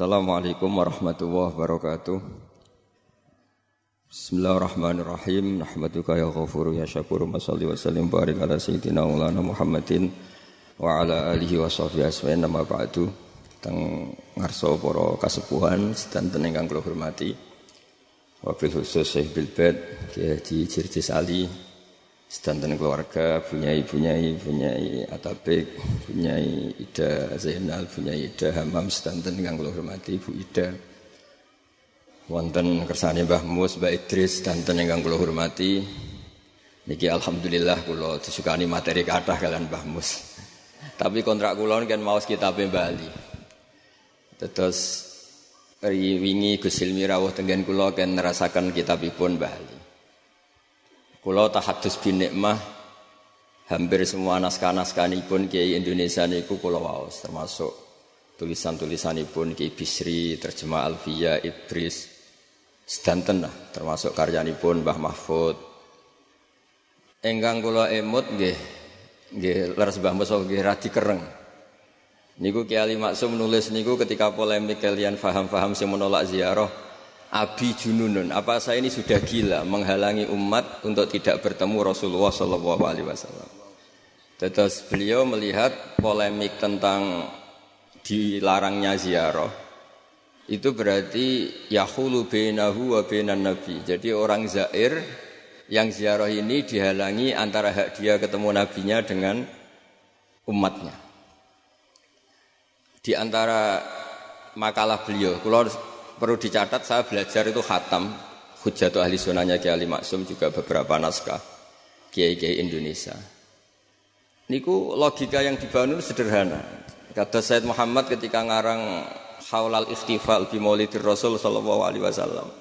Assalamualaikum warahmatullahi wabarakatuh. Bismillahirrahmanirrahim. Nahmaduka ya ghafuru ya syakuru wa salli wa sallim barik ala sayyidina Maulana Muhammadin wa ala alihi wa sahbihi asma'in nama ba'du. Teng ngarso para kasepuhan sedanten ingkang hormati. Wabil khusus Syekh Bilbed Kiai Haji Jirjis Ali sedanten keluarga, punyai punyai punyai Atabek, punyai Ida Zainal, punyai Ida Hamam sedanten yang kula hormati Ibu Ida. Wonten kersane Mbah Mus, Mbah Idris sedanten ingkang kula hormati. Niki alhamdulillah kula disukani materi kathah kalian Mbah Mus. Tapi kontrak kula kan maos kitab Bali. Terus wingi Gus Ilmi rawuh tenggen kula kan nerasakan kitabipun Bali. Kulo tahadus bin nikmah hampir semua naskah-naskah pun Kiai Indonesia niku kulo waos termasuk tulisan-tulisan pun Kiai Bisri, terjemah Alfia, Idris, sedanten lah termasuk karya pun Mbah Mahfud. Enggang kulo emut nggih nggih leres Mbah Musa nggih radi kereng. Niku Kiai Ali Maksum nulis niku ketika polemik kalian faham-faham sing menolak ziarah Abi jununun, apa saya ini sudah gila menghalangi umat untuk tidak bertemu Rasulullah Shallallahu Alaihi Wasallam. Terus beliau melihat polemik tentang dilarangnya ziarah itu berarti yahulu benahu wa benan nabi. Jadi orang zair yang ziarah ini dihalangi antara hak dia ketemu nabinya dengan umatnya. Di antara makalah beliau, kalau perlu dicatat saya belajar itu khatam Hujjatu Ahli Sunnahnya Kiai Ali Maksum juga beberapa naskah Kiai-Kiai Indonesia. Niku logika yang dibangun sederhana. Kata Said Muhammad ketika ngarang Haulal Ikhtifal bi Maulidir Rasul sallallahu alaihi wasallam.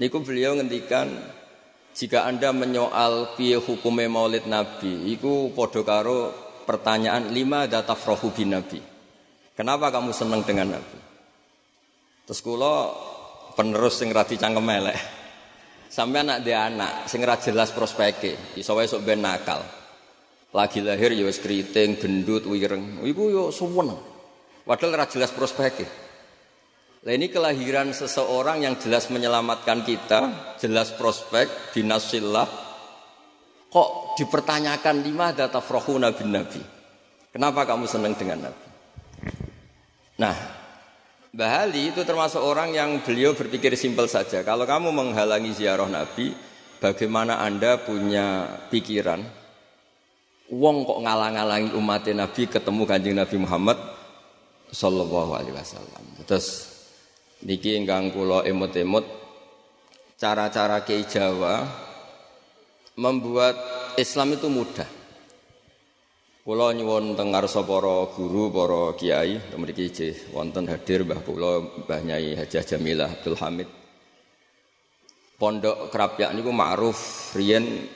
Niku beliau ngendikan jika Anda menyoal piye hukume Maulid Nabi, iku padha karo pertanyaan lima datafrahu bin Nabi. Kenapa kamu senang dengan Nabi? Terus kula penerus sing radi cangkem elek. Sampai anak dia anak sing ra jelas prospeke, iso wae sok ben nakal. Lagi lahir ya wis kriting, gendut, wireng. Iku yo suwen. Padahal ra jelas prospeke. Lah ini kelahiran seseorang yang jelas menyelamatkan kita, jelas prospek, binasillah. Kok dipertanyakan lima data frohuna bin Nabi? Kenapa kamu senang dengan Nabi? Nah, Mbah Ali itu termasuk orang yang beliau berpikir simpel saja. Kalau kamu menghalangi ziarah Nabi, bagaimana Anda punya pikiran? Wong kok ngalang-alangi umat Nabi ketemu kanjeng Nabi Muhammad Sallallahu Alaihi Wasallam. Terus niki ingkang kula emut-emut cara-cara kei Jawa membuat Islam itu mudah. Kula nyuwun teng ngarsa guru, para kiai, mriki nggih wonten hadir Mbah kula Mbah Nyai Hajah Jamilah Abdul Hamid. Pondok Kerapyak niku ma'ruf riyen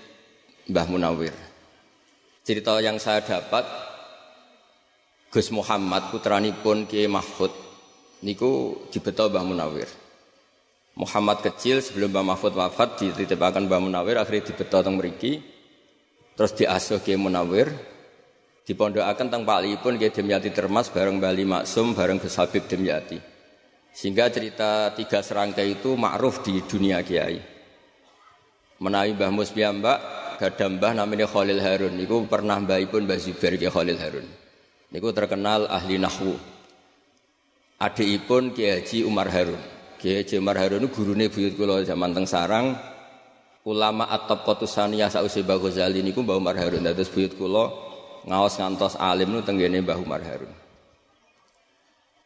Mbah Munawir. Cerita yang saya dapat Gus Muhammad putranipun Kiai Mahfud niku dibeto Mbah Munawir. Muhammad kecil sebelum Mbah Mahfud wafat dititipaken Mbah Munawir akhirnya dibeto teng mriki terus diasuh Kiai Munawir di akan teng pun Kiai Demyati Termas bareng Bali Maksum bareng Gus Habib Demyati. Sehingga cerita tiga serangkai itu ma'ruf di dunia kiai. Menawi Mbah Mus Mbak gada mbah namanya Khalil Harun. Niku pernah mbah pun Mbah Zubair Kiai Khalil Harun. Niku terkenal ahli nahwu. Adikipun Kiai Haji Umar Harun. Kiai Haji Umar Harun itu gurune buyut kula zaman teng sarang ulama atop kotusaniyah sausi Ghazali niku Mbah Umar Harun. Dados buyut kula ngaos ngantos alim nu tenggene Mbah Umar Harun.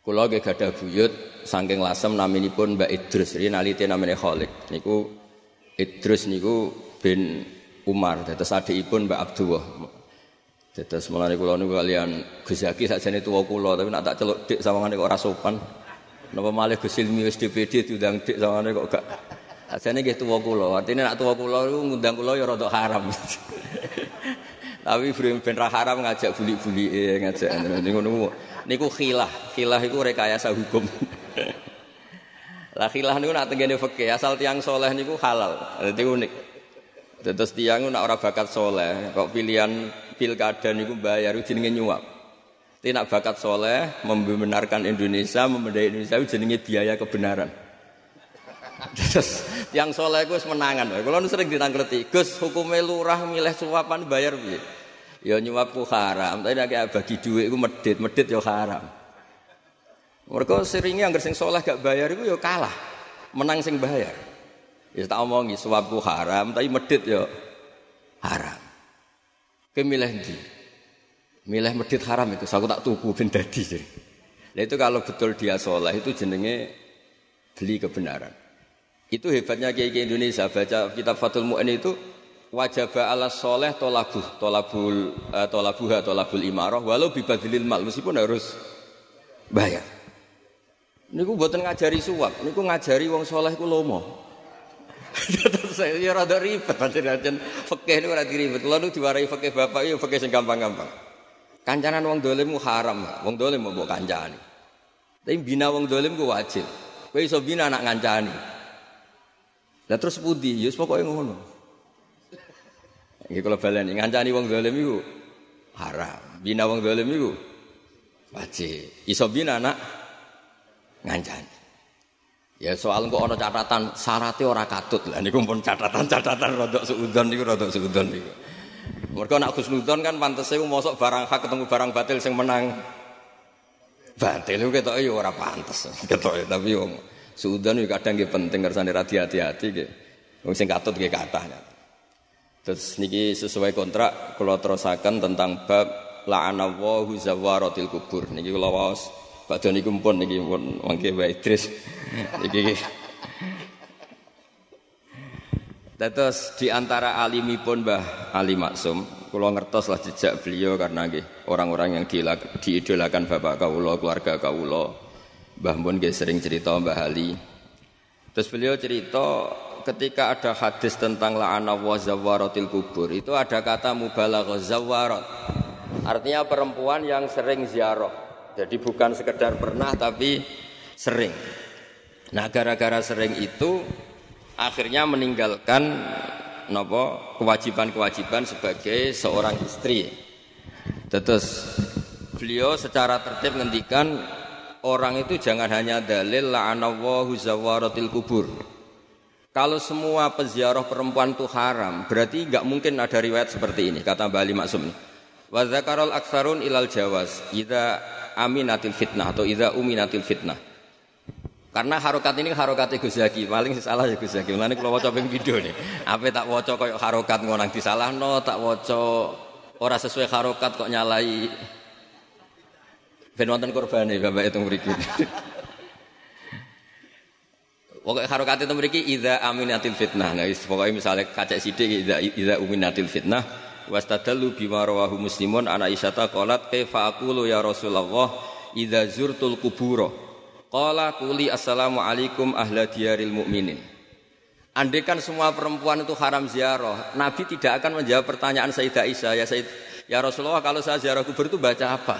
Kula nggih gadah buyut saking lasem naminipun Mbak Idrus, ri nalite namine Khalid. Niku Idrus niku bin Umar, dados adikipun Mbak Abdullah. Dados mulane kula niku kalian Gus Zaki sakjane tuwa kula, tapi nak tak celuk dik sawangane kok ora sopan. Napa malih Gus Ilmi wis DPD diundang dik sawangane kok gak Sajane nggih tuwa kula. Artine nak tuwa kula niku ngundang kula ya rada haram. Tapi ben ra haram ngajak buli-buli eh, ngajak niku niku niku khilah. Khilah iku rekayasa hukum. Lah khilah niku nak tengene fikih asal tiang soleh niku halal. Dadi unik. Terus tiang nak ora bakat soleh, kok pilihan pilkada niku bayar jenenge nyuap. Tidak bakat soleh, membenarkan Indonesia, memendai Indonesia jenenge biaya kebenaran. Terus yang soleh gue menangan. Kalau sering ditangkleti, Gus hukumnya lurah milih suapan bayar piye? Ya nyuapku haram, tapi nek bagi duit gue medit, medit ya haram. Mereka seringnya yang sing soleh gak bayar itu ya kalah, menang sing bayar. Ya tak omongi suapku haram, tapi medit ya haram. Kemilih di, milih medit haram itu, aku tak tuku ben dadi. Nah itu kalau betul dia soleh itu jenenge beli kebenaran. Itu hebatnya kiai Indonesia baca kitab Fathul Mu'in itu wajib ala soleh tolabuh tolabul uh, tolabuha tolabul imarah walau bibadilil mal meskipun harus bayar. Niku buatan ngajari suap, niku ngajari wong soleh ku lomo. saya ya rada ribet pancen fikih niku rada ribet. Kula nu diwarai fikih bapak ya fikih sing gampang-gampang. Kancanan wong dolim ku haram, wong dolim mbok kancani. Tapi bina wong dolim ku wajib. Kowe iso bina anak ngancani. Lah terus pundi? Ya pokoke ngono. Iki kalau baleni ngancani wong zalim iku haram. Bina wong zalim iku wajib. Iso bina nak ngancani. Ya soal kok ana catatan syaratnya ora katut lah niku pun catatan-catatan rodok seudon niku rodok seudon niku. Mergo nak khusnudon kan pantese mosok barang hak ketemu barang batil sing menang. Batil itu ketoke ya ora pantes. Ketoke tapi wong seudon kadang nggih penting kersane hati-hati nggih. Wong sing katut nggih kathah. Terus niki sesuai kontrak kalau terusakan tentang bab la'anallahu zawaratil kubur. Niki kula waos badhe niku pun niki pun mangke Mbak Idris. niki Terus di antara alimipun Mbah Ali Maksum, kula ngertos lah jejak beliau karena nggih orang-orang yang diidolakan bapak kawula, keluarga kawula. Mbah pun nggih sering cerita Mbah Ali. Terus beliau cerita ketika ada hadis tentang la'ana wa zawaratil kubur itu ada kata mubalaghah zawarat. Artinya perempuan yang sering ziarah. Jadi bukan sekedar pernah tapi sering. Nah, gara-gara sering itu akhirnya meninggalkan nopo kewajiban-kewajiban sebagai seorang istri. Terus beliau secara tertib ngendikan orang itu jangan hanya dalil la'ana wa zawaratil kubur kalau semua peziarah perempuan itu haram, berarti nggak mungkin ada riwayat seperti ini, kata Bali Maksum. Wa zakarul aksarun ilal jawas, ida aminatil fitnah atau ida uminatil fitnah. Karena harokat ini harokat Gus Zaki, paling salah ya Gus Zaki. Mulane kalau waca video nih. Apa tak waca koyo harokat ngonang no, tak waca ora sesuai harokat kok nyalai ben wonten kurbane Bapak itu mriki. Pokoknya harokat itu memiliki ida aminatil fitnah. Nah, pokoknya misalnya kaca sidik ida ida uminatil fitnah. Wastadalu bima rawahu muslimun ana isyata qalat kaifa aqulu ya Rasulullah ida zurtul kuburo. Qala kuli assalamu alaikum ahla diyaril mu'minin. Andaikan semua perempuan itu haram ziarah, Nabi tidak akan menjawab pertanyaan Sayyidah Aisyah, ya Sayyid, ya Rasulullah kalau saya ziarah kubur itu baca apa?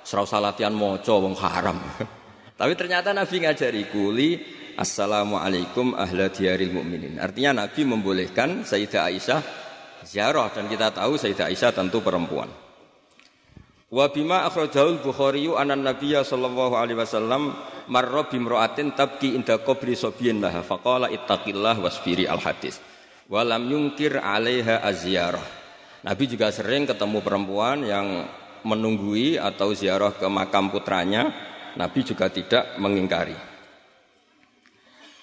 Serau salatian moco wong haram. Tapi ternyata Nabi ngajari kuli Assalamualaikum ahla diaril mu'minin. Artinya Nabi membolehkan Sayyidah Aisyah ziarah dan kita tahu Sayyidah Aisyah tentu perempuan. Wa bima akhrajahul Bukhari anan Nabiyya sallallahu alaihi wasallam marra bimra'atin tabki inda qabri sabiyyin laha faqala ittaqillah wasbiri al hadis. Wa lam yungkir 'alaiha azyarah. Nabi juga sering ketemu perempuan yang menunggui atau ziarah ke makam putranya, Nabi juga tidak mengingkari.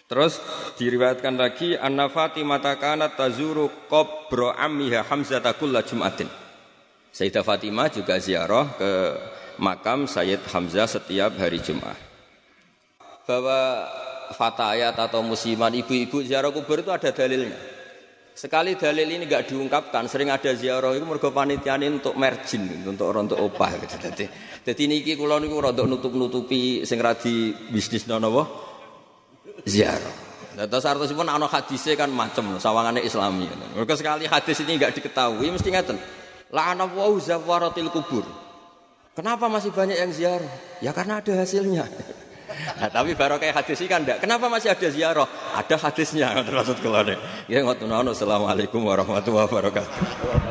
Terus diriwayatkan lagi anna Fatimah kanat tazuru qabra ammiha Hamzah kulla Jum'atin. Sayyidah Fatimah juga ziarah ke makam Sayyid Hamzah setiap hari Jumat. Bahwa fatayat atau musiman ibu-ibu ziarah kubur itu ada dalilnya. Sekali dalil ini nggak diungkapkan, sering ada ziarah itu mergo panitiane untuk merjin, untuk orang untuk opah gitu. Jadi, jadi niki kula niku rada nutup-nutupi sing radi bisnis nono ziarah. Terus artosipun ana hadisnya kan macam sawangannya Islami. Mereka sekali hadis ini nggak diketahui mesti ngaten. La'ana wa zawaratil kubur. Kenapa masih banyak yang ziarah? Ya karena ada hasilnya. Nah, tapi baru kayak hadis ini kan enggak. Kenapa masih ada ziarah? Ada hadisnya. Maksud kalau Ya ngoten Assalamualaikum warahmatullahi wabarakatuh.